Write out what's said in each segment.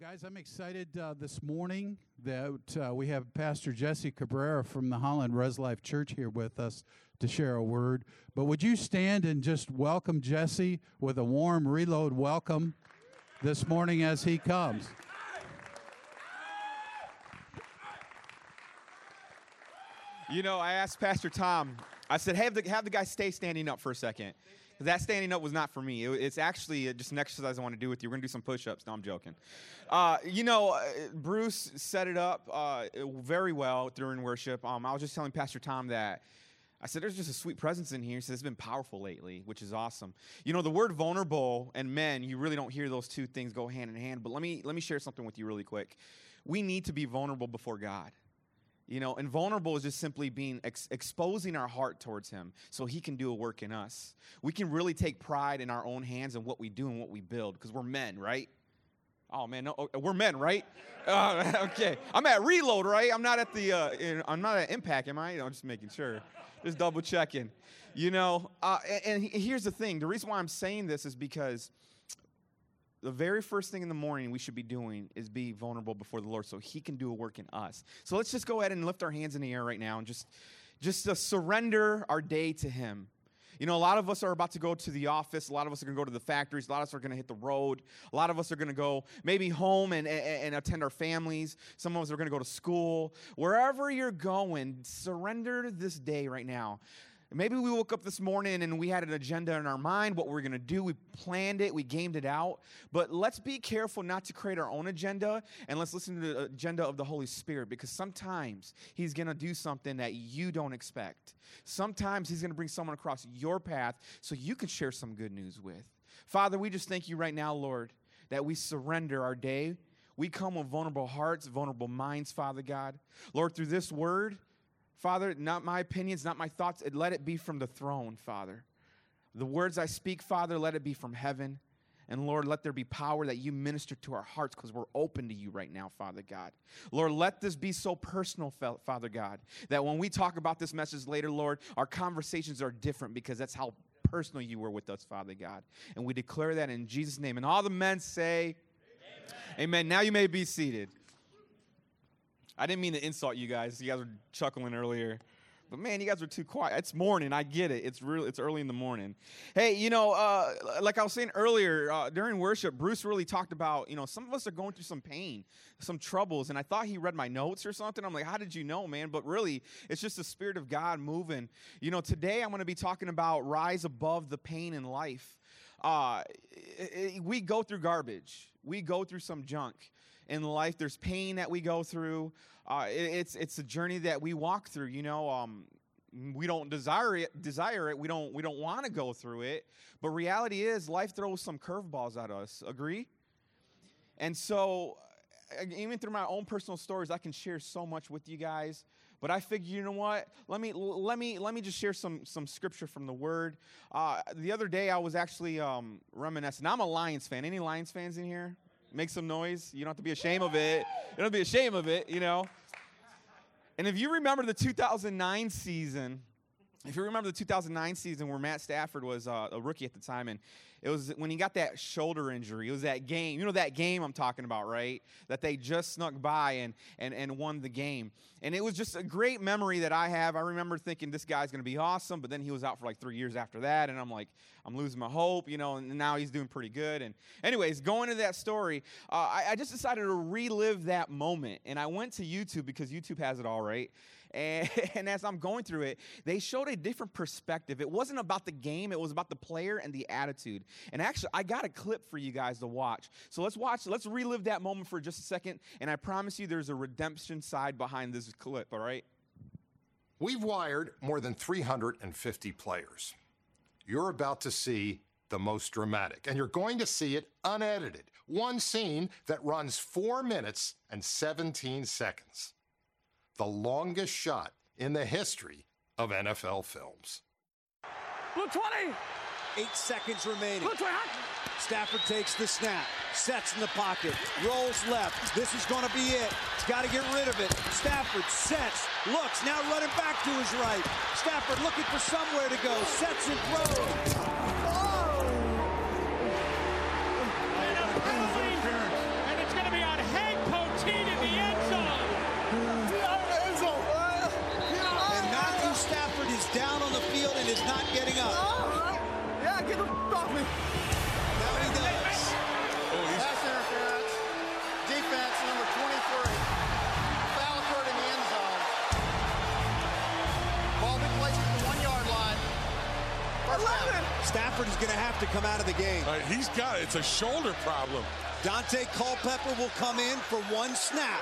guys, I'm excited uh, this morning that uh, we have Pastor Jesse Cabrera from the Holland Res Life Church here with us to share a word. But would you stand and just welcome Jesse with a warm reload welcome this morning as he comes? You know, I asked Pastor Tom, I said, have the, have the guy stay standing up for a second. That standing up was not for me. It, it's actually just an exercise I want to do with you. We're going to do some push ups. No, I'm joking. Uh, you know, uh, Bruce set it up uh, very well during worship. Um, I was just telling Pastor Tom that. I said, there's just a sweet presence in here. He said, it's been powerful lately, which is awesome. You know, the word vulnerable and men, you really don't hear those two things go hand in hand. But let me, let me share something with you really quick. We need to be vulnerable before God. You know, and vulnerable is just simply being ex- exposing our heart towards Him so He can do a work in us. We can really take pride in our own hands and what we do and what we build because we're men, right? Oh man, no, oh, we're men, right? Uh, okay, I'm at reload, right? I'm not at the, uh, I'm not at impact, am I? I'm just making sure, just double checking. You know, uh, and, and here's the thing: the reason why I'm saying this is because the very first thing in the morning we should be doing is be vulnerable before the Lord so he can do a work in us. So let's just go ahead and lift our hands in the air right now and just just to surrender our day to him. You know, a lot of us are about to go to the office. A lot of us are going to go to the factories. A lot of us are going to hit the road. A lot of us are going to go maybe home and, and, and attend our families. Some of us are going to go to school. Wherever you're going, surrender this day right now. Maybe we woke up this morning and we had an agenda in our mind, what we are going to do. We planned it, we gamed it out. But let's be careful not to create our own agenda and let's listen to the agenda of the Holy Spirit because sometimes He's going to do something that you don't expect. Sometimes He's going to bring someone across your path so you can share some good news with. Father, we just thank you right now, Lord, that we surrender our day. We come with vulnerable hearts, vulnerable minds, Father God. Lord, through this word, Father, not my opinions, not my thoughts. Let it be from the throne, Father. The words I speak, Father, let it be from heaven. And Lord, let there be power that you minister to our hearts because we're open to you right now, Father God. Lord, let this be so personal, Father God, that when we talk about this message later, Lord, our conversations are different because that's how personal you were with us, Father God. And we declare that in Jesus' name. And all the men say, Amen. Amen. Now you may be seated. I didn't mean to insult you guys. You guys were chuckling earlier. But man, you guys are too quiet. It's morning. I get it. It's real. It's early in the morning. Hey, you know, uh, like I was saying earlier uh, during worship, Bruce really talked about. You know, some of us are going through some pain, some troubles, and I thought he read my notes or something. I'm like, how did you know, man? But really, it's just the spirit of God moving. You know, today I'm going to be talking about rise above the pain in life. Uh, it, it, we go through garbage. We go through some junk in life. There's pain that we go through. Uh, it, it's it's a journey that we walk through. You know, um, we don't desire it. Desire it. We don't we don't want to go through it. But reality is, life throws some curveballs at us. Agree? And so, even through my own personal stories, I can share so much with you guys. But I figure, you know what? Let me let me let me just share some some scripture from the Word. Uh, the other day, I was actually um, reminiscing. I'm a Lions fan. Any Lions fans in here? Make some noise. You don't have to be ashamed of it. You don't have to be ashamed of it, you know. And if you remember the 2009 season, if you remember the 2009 season where Matt Stafford was uh, a rookie at the time, and it was when he got that shoulder injury. It was that game. You know that game I'm talking about, right? That they just snuck by and and and won the game. And it was just a great memory that I have. I remember thinking this guy's going to be awesome, but then he was out for like three years after that, and I'm like, I'm losing my hope, you know. And now he's doing pretty good. And anyways, going to that story, uh, I, I just decided to relive that moment, and I went to YouTube because YouTube has it all right. And, and, as I'm going through it, they showed a different perspective. It wasn't about the game, it was about the player and the attitude. And actually, I got a clip for you guys to watch. So let's watch, let's relive that moment for just a second. And I promise you, there's a redemption side behind this clip, all right? We've wired more than 350 players. You're about to see the most dramatic, and you're going to see it unedited. One scene that runs four minutes and 17 seconds. The longest shot in the history of NFL films. Blue 20! Eight seconds remaining. Stafford takes the snap, sets in the pocket, rolls left. This is going to be it. He's got to get rid of it. Stafford sets, looks, now running back to his right. Stafford looking for somewhere to go, sets and throws. Oh! Now he does. Oh, he's... Pass interference. Defense number 23. Foul occurred in the end zone. Ball been placed at the one-yard line. First 11. Down. Stafford is going to have to come out of the game. Right, he's got it. It's a shoulder problem. Daunte Culpepper will come in for one snap.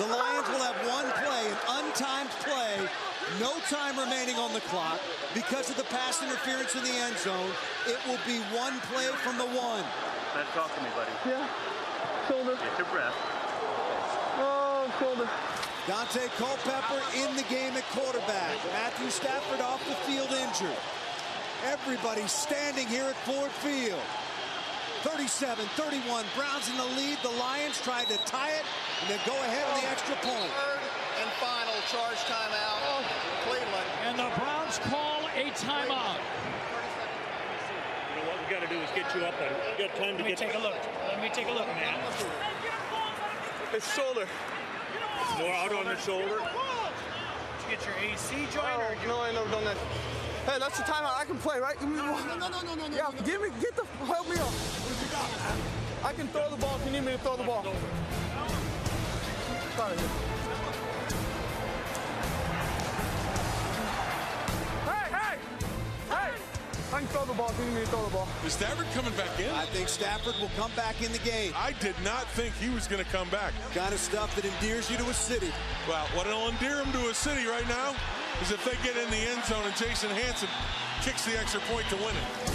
The Lions will have one play, an untimed play, no time remaining on the clock. Because of the pass interference in the end zone, it will be one play from the one. Man, talk to me, buddy. Yeah. Shoulder. Get your breath. Oh, shoulder. Daunte Culpepper in the game at quarterback. Matthew Stafford off the field injured. Everybody standing here at Ford Field. 37-31, Browns in the lead. The Lions tried to tie it and then go ahead on the oh. extra point. Third and final charge timeout. Oh. Cleveland. And the Browns call a timeout. You know what we got to do is get you up there. You got time to Let me get take a look. Let me take a look, man. His shoulder. more out on the shoulder. Get your AC joint or Oh, no, I never done that. Hey, that's the timeout. I can play, right? Me no, no, no, no, no, no. Yeah, give me, get the, help me up. I can throw the ball if you need me to throw the ball. Here. Hey, hey, hey! I can throw the ball if you need me to throw the ball. Is Stafford coming back in? I think Stafford will come back in the game. I did not think he was going to come back. Kind of stuff that endears you to a city. Well, what'll endear him to a city right now is if they get in the end zone and Jason Hanson kicks the extra point to win it.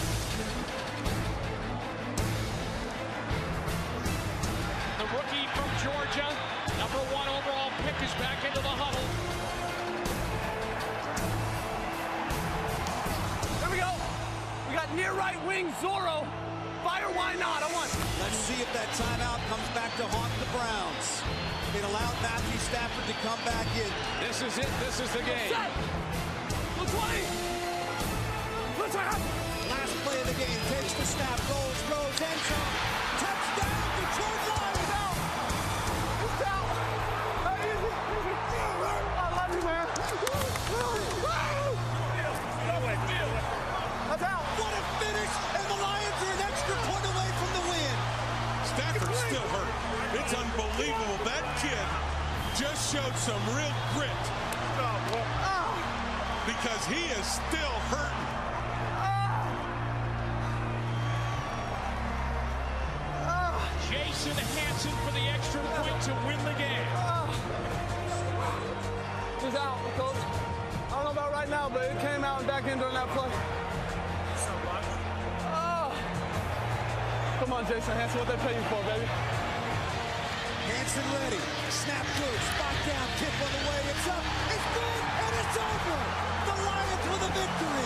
See if that timeout comes back to haunt the Browns. It allowed Matthew Stafford to come back in. This is it. This is the game. Set. The 20. Let's have. Last play of the game. Takes the snap. Rolls, rolls, end zone. Touchdown, Detroit Lions. out. It's out. Hey, easy, easy. I love you, man. That's out. What a finish! Stafford's still hurt. It's unbelievable. That kid just showed some real grit because he is still hurting. Jason Hanson for the extra point to win the game. He's out, coach. I don't know about right now, but it came out and back in during that play. Come on, Jason Hanson, what they pay you for, baby? Hanson ready. Snap good. Spot down. Kick on the way. It's up. It's good. And it's over. The Lions with a victory.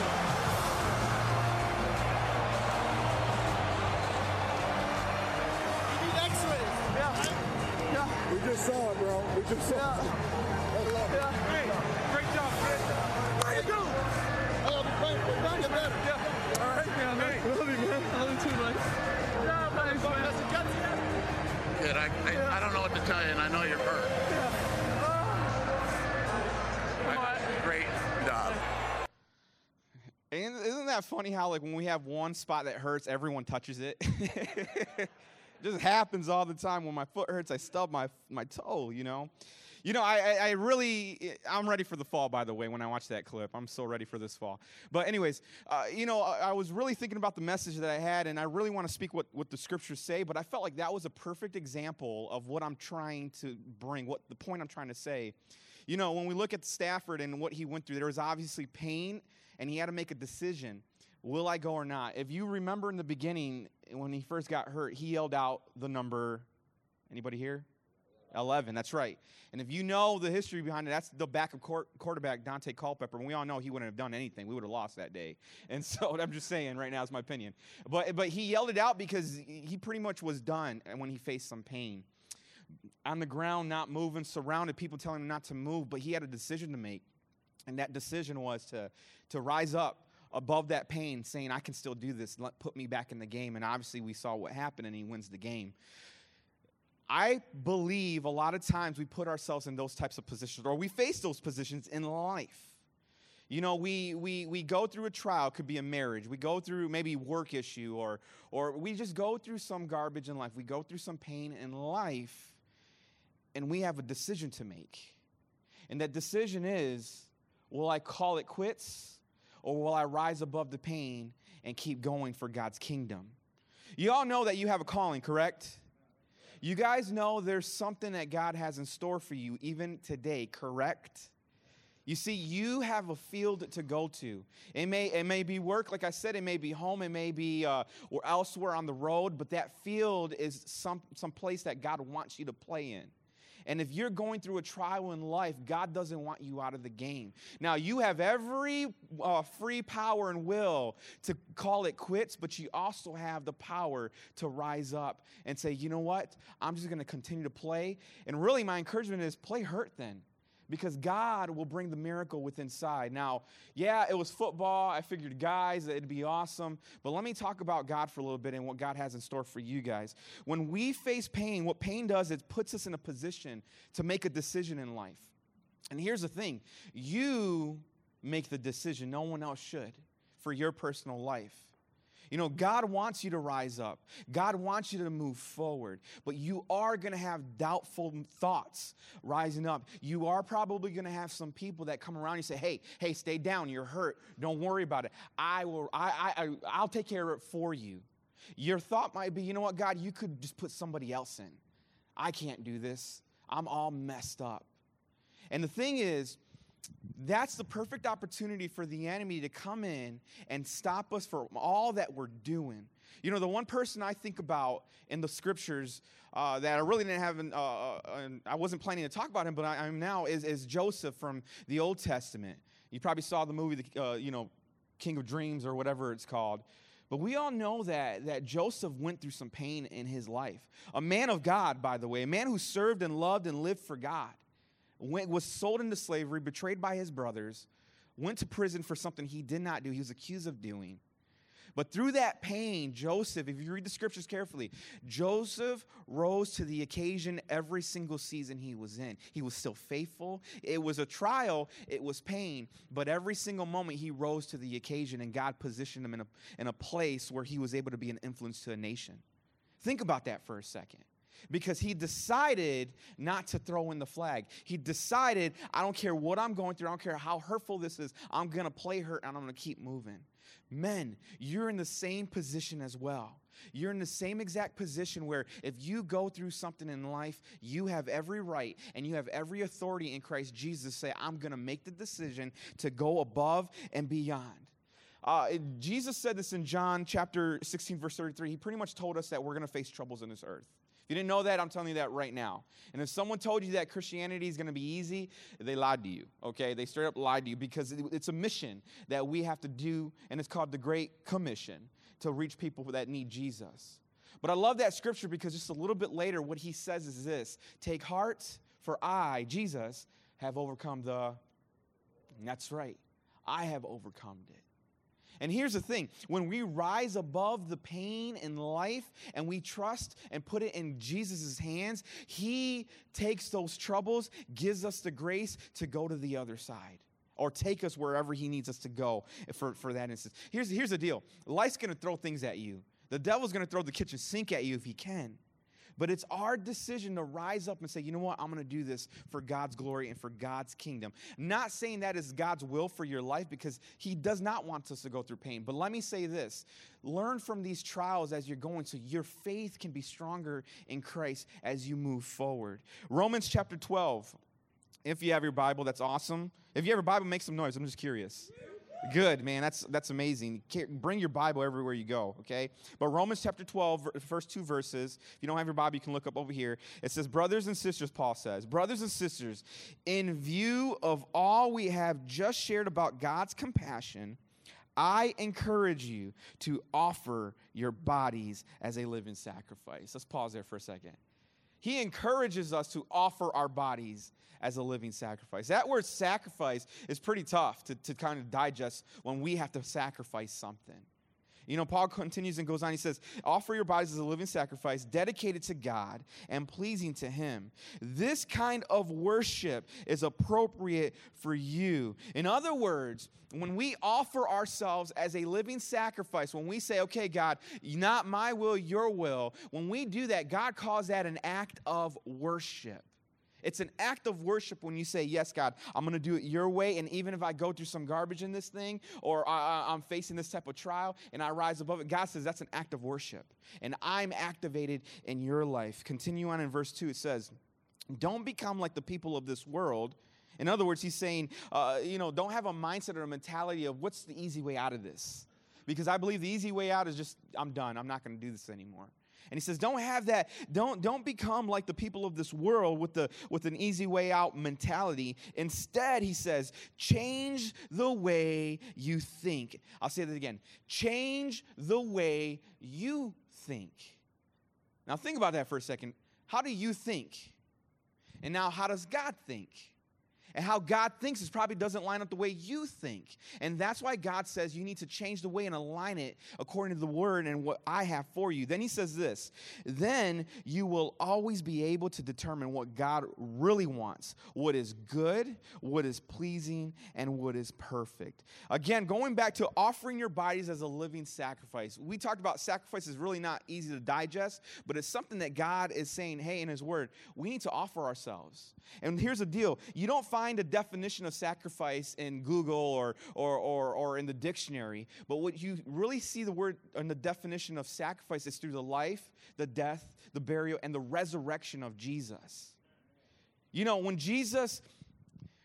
You need x-rays. Yeah. Yeah. We just saw it, bro. We just saw Yeah. Yeah. Good. I, I, I don't know what to tell you, and I know you're hurt. Great job. And isn't that funny how like when we have one spot that hurts, everyone touches it? it just happens all the time. When my foot hurts, I stub my my toe. You know, you know. I, I really I'm ready for the fall. By the way, when I watch that clip, I'm so ready for this fall. But anyways, uh, you know, I, I was really thinking about the message that I had, and I really want to speak what what the scriptures say. But I felt like that was a perfect example of what I'm trying to bring. What the point I'm trying to say. You know, when we look at Stafford and what he went through, there was obviously pain, and he had to make a decision. Will I go or not? If you remember in the beginning, when he first got hurt, he yelled out the number, anybody here? 11, that's right. And if you know the history behind it, that's the backup court, quarterback, Daunte Culpepper. And we all know he wouldn't have done anything. We would have lost that day. And so I'm just saying right now is my opinion. But, but he yelled it out because he pretty much was done when he faced some pain on the ground, not moving, surrounded, people telling him not to move, but he had a decision to make. And that decision was to, to rise up above that pain, saying, I can still do this. Let, put me back in the game. And obviously, we saw what happened, and he wins the game. I believe a lot of times we put ourselves in those types of positions, or we face those positions in life. You know, we, we, we go through a trial, it could be a marriage. We go through maybe work issue, or, or we just go through some garbage in life. We go through some pain in life, and we have a decision to make. And that decision is will I call it quits, or will I rise above the pain and keep going for God's kingdom. You all know that you have a calling, correct? You guys know there's something that God has in store for you even today, correct? You see, you have a field to go to. It may, it may be work, like I said, it may be home, it may be uh, or elsewhere on the road, but that field is some, some place that God wants you to play in. And if you're going through a trial in life, God doesn't want you out of the game. Now, you have every uh, free power and will to call it quits, but you also have the power to rise up and say, you know what? I'm just going to continue to play. And really, my encouragement is play hurt then because God will bring the miracle within inside. Now, yeah, it was football. I figured, guys, it'd be awesome. But let me talk about God for a little bit and what God has in store for you guys. When we face pain, what pain does is puts us in a position to make a decision in life. And here's the thing you make the decision, no one else should, for your personal life. You know, God wants you to rise up. God wants you to move forward. But you are going to have doubtful thoughts rising up. You are probably going to have some people that come around and say, "Hey, hey, stay down. You're hurt. Don't worry about it. I will I I I'll take care of it for you." Your thought might be, "You know what, God, you could just put somebody else in. I can't do this. I'm all messed up." And the thing is, that's the perfect opportunity for the enemy to come in and stop us from all that we're doing. You know, the one person I think about in the scriptures uh, that I really didn't have, an, uh, uh, I wasn't planning to talk about him, but I, am now, is, is Joseph from the Old Testament. You probably saw the movie, the, uh, you know, King of Dreams or whatever it's called. But we all know that, that Joseph went through some pain in his life. A man of God, by the way, a man who served and loved and lived for God went, was sold into slavery, betrayed by his brothers, went to prison for something he did not do, he was accused of doing. But through that pain, Joseph, if you read the scriptures carefully, Joseph rose to the occasion every single season he was in. He was still faithful. It was a trial, it was pain, but every single moment he rose to the occasion and God positioned him in a, in a place where he was able to be an influence to a nation. Think about that for a second because he decided not to throw in the flag. He decided, I don't care what I'm going through, I don't care how hurtful this is, I'm going to play hurt and I'm going to keep moving. Men, you're in the same position as well. You're in the same exact position where if you go through something in life, you have every right and you have every authority in Christ Jesus say, I'm going to make the decision to go above and beyond. Uh, Jesus said this in John chapter 16, verse 33. He pretty much told us that we're going to face troubles in this earth you didn't know that, I'm telling you that right now. And if someone told you that Christianity is going to be easy, they lied to you, okay? They straight up lied to you because it's a mission that we have to do, and it's called the Great Commission to reach people that need Jesus. But I love that scripture because just a little bit later, what he says is this Take heart, for I, Jesus, have overcome the. that's right, I have overcome it. And here's the thing when we rise above the pain in life and we trust and put it in Jesus' hands, He takes those troubles, gives us the grace to go to the other side or take us wherever He needs us to go for, for that instance. Here's, here's the deal life's going to throw things at you, the devil's going to throw the kitchen sink at you if he can. But it's our decision to rise up and say, you know what, I'm going to do this for God's glory and for God's kingdom. not saying that is God's will for your life because He does not want us to go through pain. But let me say this learn from these trials as you're going so your faith can be stronger in Christ as you move forward. Romans chapter 12. If you have your Bible, that's awesome. If you have a Bible, make some noise. I'm just curious. Good, man. That's that's amazing. Bring your Bible everywhere you go, okay? But Romans chapter 12, first two verses. If you don't have your Bible, you can look up over here. It says, Brothers and sisters, Paul says, Brothers and sisters, in view of all we have just shared about God's compassion, I encourage you to offer your bodies as a living sacrifice. Let's pause there for a second. He encourages us to offer our bodies as a living sacrifice. That word sacrifice is pretty tough to, to kind of digest when we have to sacrifice something. You know, Paul continues and goes on. He says, Offer your bodies as a living sacrifice, dedicated to God and pleasing to Him. This kind of worship is appropriate for you. In other words, when we offer ourselves as a living sacrifice, when we say, Okay, God, not my will, your will, when we do that, God calls that an act of worship. It's an act of worship when you say, Yes, God, I'm going to do it your way. And even if I go through some garbage in this thing or I, am facing this type of trial and I rise above it, God says that's an act of worship. And I'm activated in your life. Continue on in verse 2. It says, Don't become like the people of this world. In other words, he's saying, uh, you know, don't have a mindset or a mentality of what's the easy way out of this. Because I believe the easy way out is just, I'm done. I'm not going to do this anymore. And he says, don't have that, don't, don't become like the people of this world with, the, with an easy way out mentality. Instead, he says, change the way you think. I'll say that again. Change the way you think. Now, think about that for a second. How do you think? And now, how does God think? How God thinks is probably doesn't line up the way you think. And that's why God says you need to change the way and align it according to the word and what I have for you. Then he says this then you will always be able to determine what God really wants, what is good, what is pleasing, and what is perfect. Again, going back to offering your bodies as a living sacrifice. We talked about sacrifice is really not easy to digest, but it's something that God is saying, hey, in his word, we need to offer ourselves. And here's the deal you don't find find a definition of sacrifice in Google or, or, or, or in the dictionary, but what you really see the word and the definition of sacrifice is through the life, the death, the burial, and the resurrection of Jesus. You know, when Jesus,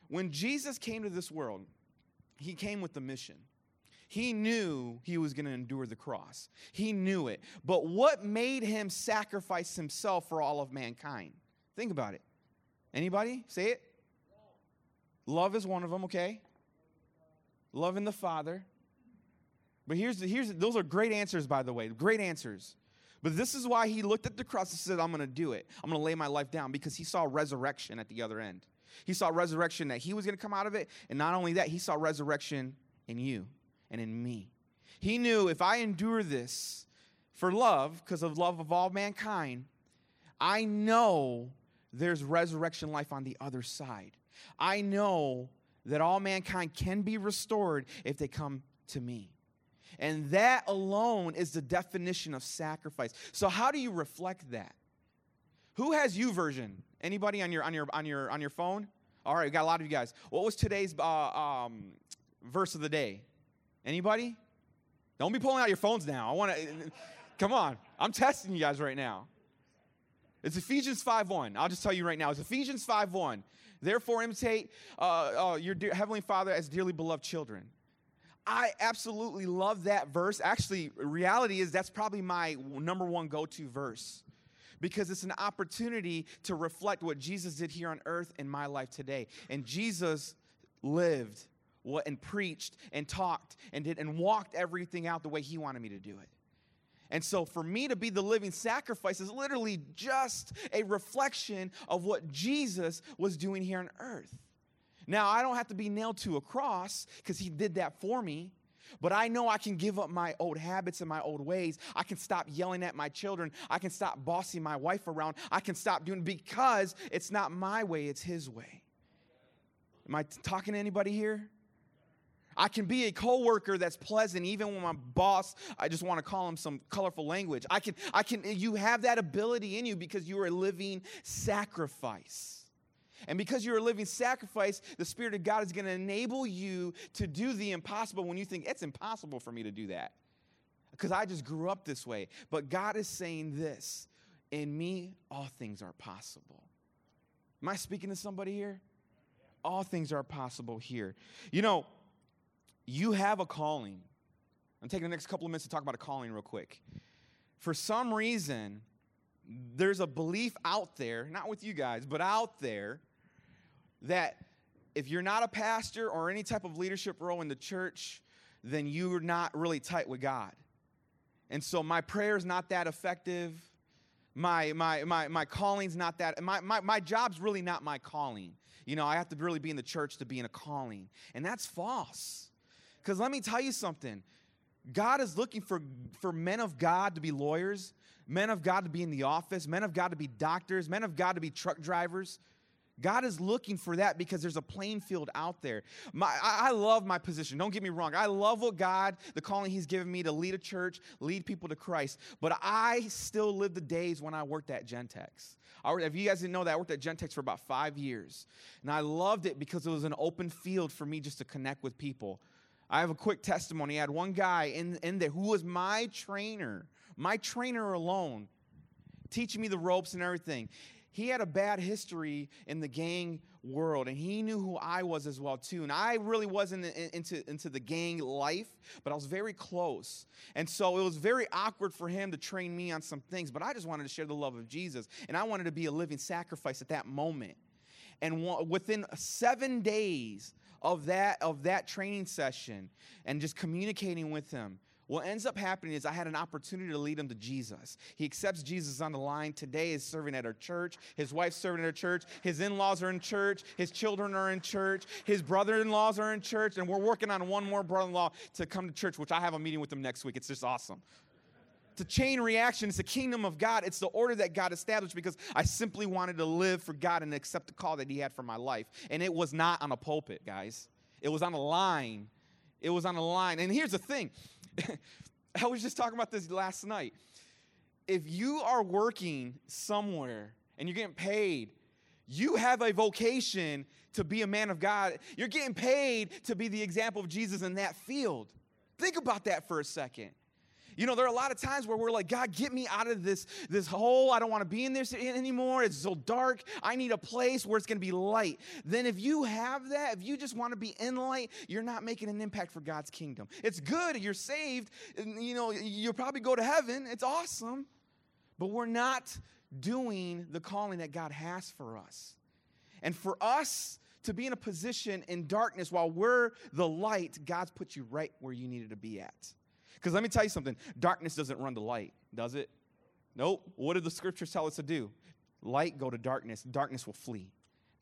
when Jesus came to this world, he came with a mission. He knew he was going to endure the cross. He knew it. But what made him sacrifice himself for all of mankind? Think about it. Anybody? Say it. Love is one of them, okay? Loving the Father. But here's, the, here's those are great answers, by the way, great answers. But this is why he looked at the cross and said, I'm going to do it. I'm going to lay my life down because he saw resurrection at the other end. He saw resurrection that he was going to come out of it. And not only that, he saw resurrection in you and in me. He knew if I endure this for love, because of love of all mankind, I know there's resurrection life on the other side. I know that all mankind can be restored if they come to me. And that alone is the definition of sacrifice. So how do you reflect that? Who has YouVersion? Anybody on your on your on your on your phone? All right, we got a lot of you guys. What was today's uh, um, verse of the day? Anybody? Don't be pulling out your phones now. I want to. Come on, I'm testing you guys right now. It's Ephesians 5:1. I'll just tell you right now. It's Ephesians 5:1. Therefore, imitate uh, uh, your heavenly Father as dearly beloved children. I absolutely love that verse. Actually, reality is that's probably my number one go-to verse because it's an opportunity to reflect what Jesus did here on earth in my life today. And Jesus lived and preached and talked and did and walked everything out the way he wanted me to do it. And so, for me to be the living sacrifice is literally just a reflection of what Jesus was doing here on earth. Now, I don't have to be nailed to a cross because he did that for me. But I know I can give up my old habits and my old ways. I can stop yelling at my children. I can stop bossing my wife around. I can stop doing because it's not my way, it's his way. Am I talking to anybody here? I can be a coworker that's pleasant even when my boss I just want to call him some colorful language. I can I can you have that ability in you because you are a living sacrifice. And because you're a living sacrifice, the Spirit of God is going to enable you to do the impossible when you think it's impossible for me to do that. Because I just grew up this way. But God is saying this in me, all things are possible. Am I speaking to somebody here? All things are possible here. You know, you have a calling. I'm taking the next couple of minutes to talk about a calling real quick. For some reason, there's a belief out there, not with you guys, but out there, that if you're not a pastor or any type of leadership role in the church, then you're not really tight with God. And so my prayer is not that effective. My, my, my, my calling's not that, my, my, my job's really not my calling. You know, I have to really be in the church to be in a calling. And that's false. Because let me tell you something God is looking for, for men of God to be lawyers, men of God to be in the office, men of God to be doctors, men of God to be truck drivers. God is looking for that because there's a playing field out there. My, I, love my position. Don't get me wrong. I love what God, the calling He's given me to lead a church, lead people to Christ. But I still live the days when I worked at Gentex. I, if you guys didn't know that, I worked at Gentex for about five years. And I loved it because it was an open field for me just to connect with people. I have a quick testimony. I had one guy in, in there who was my trainer, my trainer alone, teaching me the ropes and everything. He had a bad history in the gang world, and he knew who I was as well too. And I really wasn't in- into into the gang life, but I was very close, and so it was very awkward for him to train me on some things. But I just wanted to share the love of Jesus, and I wanted to be a living sacrifice at that moment. And within seven days of that of that training session, and just communicating with him, what ends up happening is I had an opportunity to lead him to Jesus. He accepts Jesus on the line. Today is serving at our church. His wife's serving at our church. His in-laws are in church. His children are in church. His brother-in-laws are in church. And we're working on one more brother-in-law to come to church, which I have a meeting with him next week. It's just awesome. A chain reaction. It's the kingdom of God. It's the order that God established because I simply wanted to live for God and accept the call that He had for my life. And it was not on a pulpit, guys. It was on a line. It was on a line. And here's the thing I was just talking about this last night. If you are working somewhere and you're getting paid, you have a vocation to be a man of God. You're getting paid to be the example of Jesus in that field. Think about that for a second. You know, there are a lot of times where we're like, God, get me out of this, this hole. I don't want to be in this anymore. It's so dark. I need a place where it's going to be light. Then, if you have that, if you just want to be in light, you're not making an impact for God's kingdom. It's good. You're saved. You know, you'll probably go to heaven. It's awesome. But we're not doing the calling that God has for us. And for us to be in a position in darkness while we're the light, God's put you right where you needed to be at. Because let me tell you something darkness doesn't run to light, does it? Nope. What do the scriptures tell us to do? Light go to darkness, darkness will flee.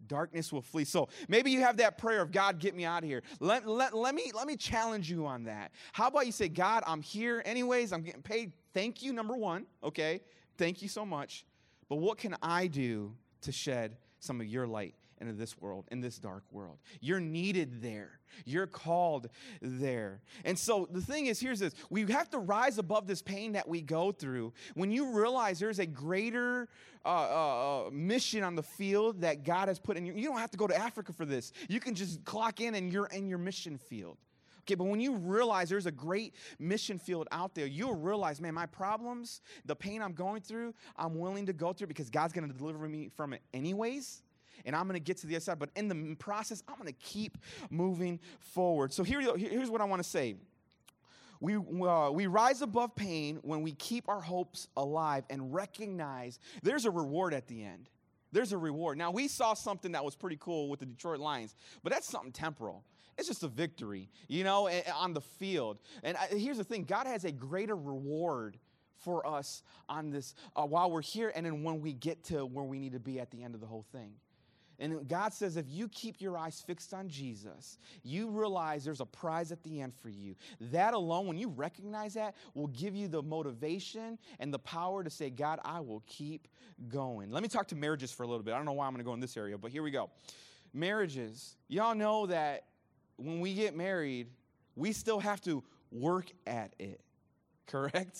Darkness will flee. So maybe you have that prayer of God, get me out of here. Let, let, let, me, let me challenge you on that. How about you say, God, I'm here anyways, I'm getting paid. Thank you, number one, okay? Thank you so much. But what can I do to shed some of your light into this world, in this dark world? You're needed there. You're called there. And so the thing is, here's this we have to rise above this pain that we go through. When you realize there's a greater uh, uh, uh, mission on the field that God has put in you, you don't have to go to Africa for this. You can just clock in and you're in your mission field. Okay, but when you realize there's a great mission field out there, you'll realize, man, my problems, the pain I'm going through, I'm willing to go through because God's going to deliver me from it anyways. And I'm going to get to the other side. But in the process, I'm going to keep moving forward. So here, here's what I want to say. We, uh, we rise above pain when we keep our hopes alive and recognize there's a reward at the end. There's a reward. Now, we saw something that was pretty cool with the Detroit Lions, but that's something temporal. It's just a victory, you know, on the field. And here's the thing God has a greater reward for us on this uh, while we're here and then when we get to where we need to be at the end of the whole thing. And God says, if you keep your eyes fixed on Jesus, you realize there's a prize at the end for you. That alone, when you recognize that, will give you the motivation and the power to say, God, I will keep going. Let me talk to marriages for a little bit. I don't know why I'm going to go in this area, but here we go. Marriages. Y'all know that when we get married, we still have to work at it, correct?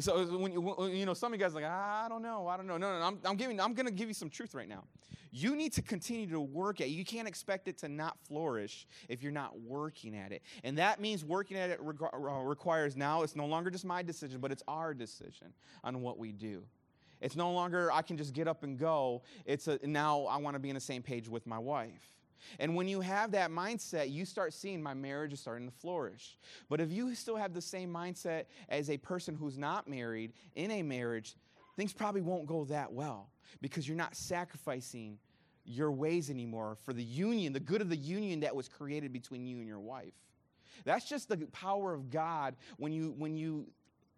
So when you, you know, some of you guys like, I don't know, I don't know. No, no, no I'm, I'm giving, I'm going to give you some truth right now. You need to continue to work at it. You can't expect it to not flourish if you're not working at it. And that means working at it reg- uh, requires now, it's no longer just my decision, but it's our decision on what we do. It's no longer I can just get up and go. It's a, now I want to be on the same page with my wife. And when you have that mindset, you start seeing my marriage is starting to flourish. But if you still have the same mindset as a person who's not married in a marriage, things probably won't go that well because you're not sacrificing your ways anymore for the union, the good of the union that was created between you and your wife. That's just the power of God when you when you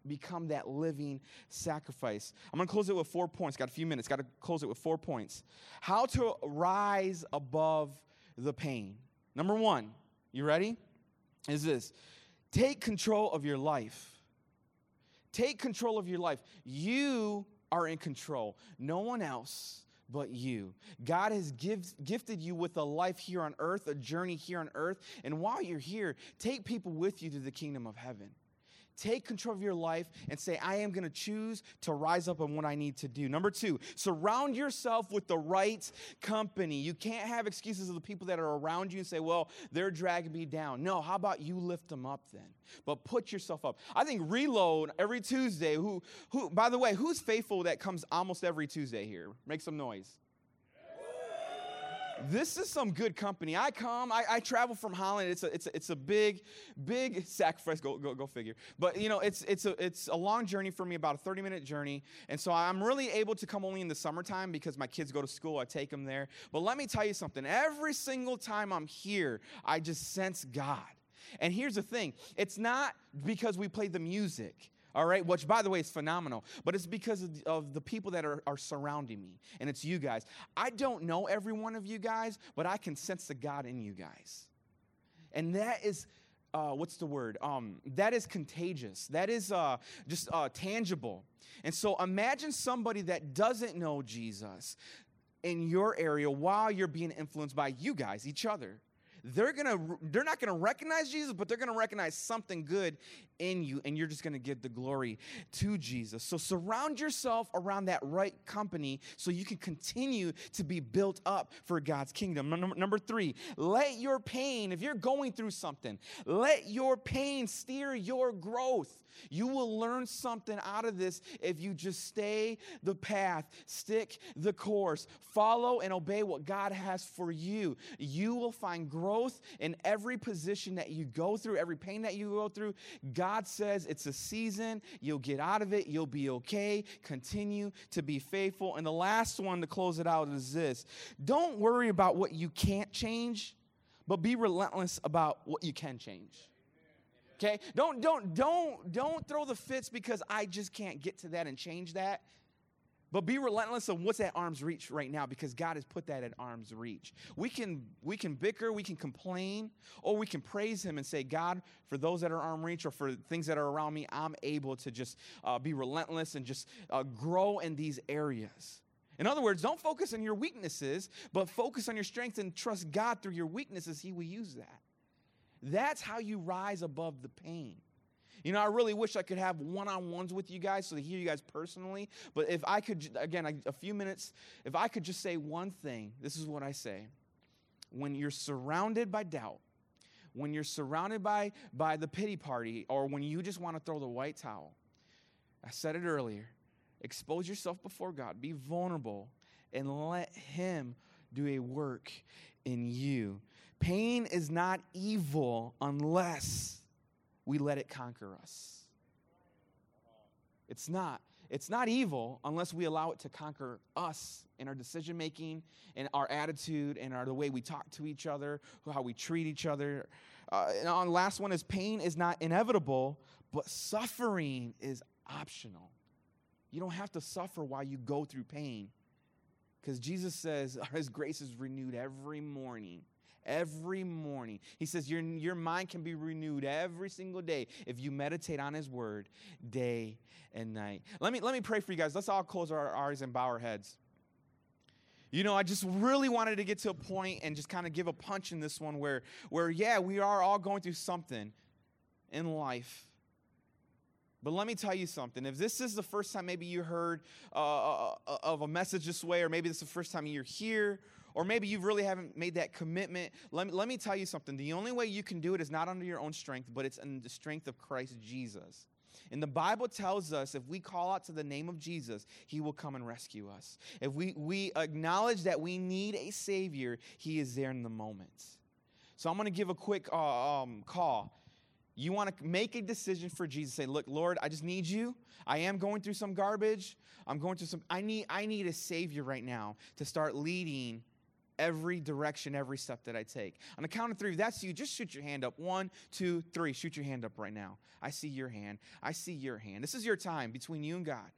become that living sacrifice. I'm going to close it with four points. Got a few minutes. Got to close it with four points. How to rise above the pain. Number one, you ready? Is this take control of your life. Take control of your life. You are in control, no one else. but you. God has give, gifted you with a life here on earth, a journey here on earth. And while you're here, take people with you to the kingdom of heaven. Take control of your life and say, I am going to choose to rise up on what I need to do. Number two, surround yourself with the right company. You can't have excuses of the people that are around you and say, well, they're dragging me down. No, how about you lift them up then? But put yourself up. I think reload every Tuesday. Who, who, by the way, who's faithful that comes almost every Tuesday here? Make some noise this is some good company. I come, I, I, travel from Holland. It's a, it's a, it's a big, big sacrifice. Go, go, go figure. But you know, it's, it's a, it's a long journey for me, about a 30 minute journey. And so I'm really able to come only in the summertime because my kids go to school. I take them there. But let me tell you something. Every single time I'm here, I just sense God. And here's the thing. It's not because we play the music all right, which by the way is phenomenal, but it's because of the, of the, people that are, are surrounding me, and it's you guys. I don't know every one of you guys, but I can sense the God in you guys. And that is, uh, what's the word? Um, that is contagious. That is uh, just uh, tangible. And so imagine somebody that doesn't know Jesus in your area while you're being influenced by you guys, each other they're gonna they're not gonna recognize Jesus, but they're gonna recognize something good in you, and you're just gonna give the glory to Jesus. So surround yourself around that right company so you can continue to be built up for God's kingdom. Number, number three, let your pain, if you're going through something, let your pain steer your growth. You will learn something out of this if you just stay the path, stick the course, follow and obey what God has for you. You will find growth in every position that you go through, every pain that you go through. God says it's a season, you'll get out of it, you'll be okay. Continue to be faithful. And the last one to close it out is this don't worry about what you can't change, but be relentless about what you can change. Okay? Don't don't don't don't throw the fits because I just can't get to that and change that. But be relentless on what's at arm's reach right now because God has put that at arm's reach. We can we can bicker, we can complain, or we can praise Him and say, God, for those that are arm reach or for things that are around me, I'm able to just uh, be relentless and just uh, grow in these areas. In other words, don't focus on your weaknesses, but focus on your strength and trust God through your weaknesses. He will use that. That's how you rise above the pain. You know, I really wish I could have one on ones with you guys so to hear you guys personally. But if I could, again, a few minutes, if I could just say one thing, this is what I say. When you're surrounded by doubt, when you're surrounded by, by the pity party, or when you just want to throw the white towel, I said it earlier expose yourself before God, be vulnerable, and let Him do a work in you. Pain is not evil unless we let it conquer us. It's not. It's not evil unless we allow it to conquer us in our decision making, in our attitude, and our, the way we talk to each other, how we treat each other. Uh, and on last one is pain is not inevitable, but suffering is optional. You don't have to suffer while you go through pain. Because Jesus says his grace is renewed every morning every morning. He says your, your mind can be renewed every single day if you meditate on his word day and night. Let me, let me pray for you guys. Let's all close our eyes and bow our heads. You know, I just really wanted to get to a point and just kind of give a punch in this one where, where, yeah, we are all going through something in life. But let me tell you something. If this is the first time maybe you heard uh, uh of a message this way, or maybe this is the first time you're here, or maybe you really haven't made that commitment. Let me, let me tell you something. The only way you can do it is not under your own strength, but it's in the strength of Christ Jesus. And the Bible tells us if we call out to the name of Jesus, he will come and rescue us. If we, we acknowledge that we need a Savior, he is there in the moment. So I'm going to give a quick uh, um, call. You want to make a decision for Jesus. Say, look, Lord, I just need you. I am going through some garbage. I'm going through some, I need, I need a Savior right now to start leading every direction, every step that I take. On the count of three, that's you, just shoot your hand up. One, two, three. Shoot your hand up right now. I see your hand. I see your hand. This is your time between you and God.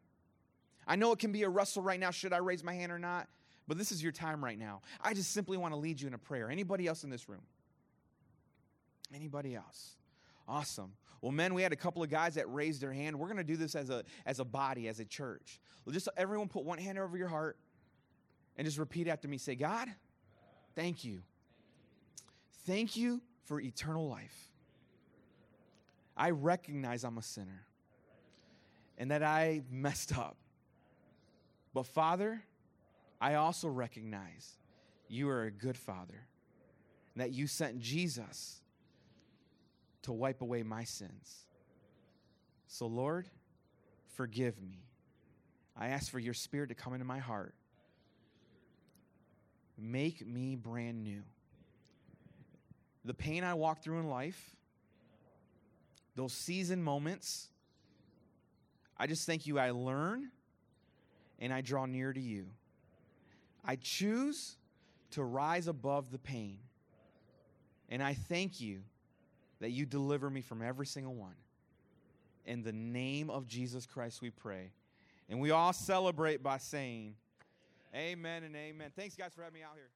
I know it can be a wrestle right now. Should I raise my hand or not? But this is your time right now. I just simply want to lead you in a prayer. Anybody else in this room? Anybody else? Awesome. Well, men, we had a couple of guys that raised their hand. We're going to do this as a, as a body, as a church. Just everyone put one hand over your heart And just repeat after me say, God, thank you. Thank you for eternal life. I recognize I'm a sinner and that I messed up. But Father, I also recognize you are a good Father and that you sent Jesus to wipe away my sins. So, Lord, forgive me. I ask for your spirit to come into my heart. Make me brand new. The pain I walk through in life, those season moments, I just thank you. I learn and I draw near to you. I choose to rise above the pain. And I thank you that you deliver me from every single one. In the name of Jesus Christ, we pray. And we all celebrate by saying, Amen and amen. Thanks, guys, for having me out here.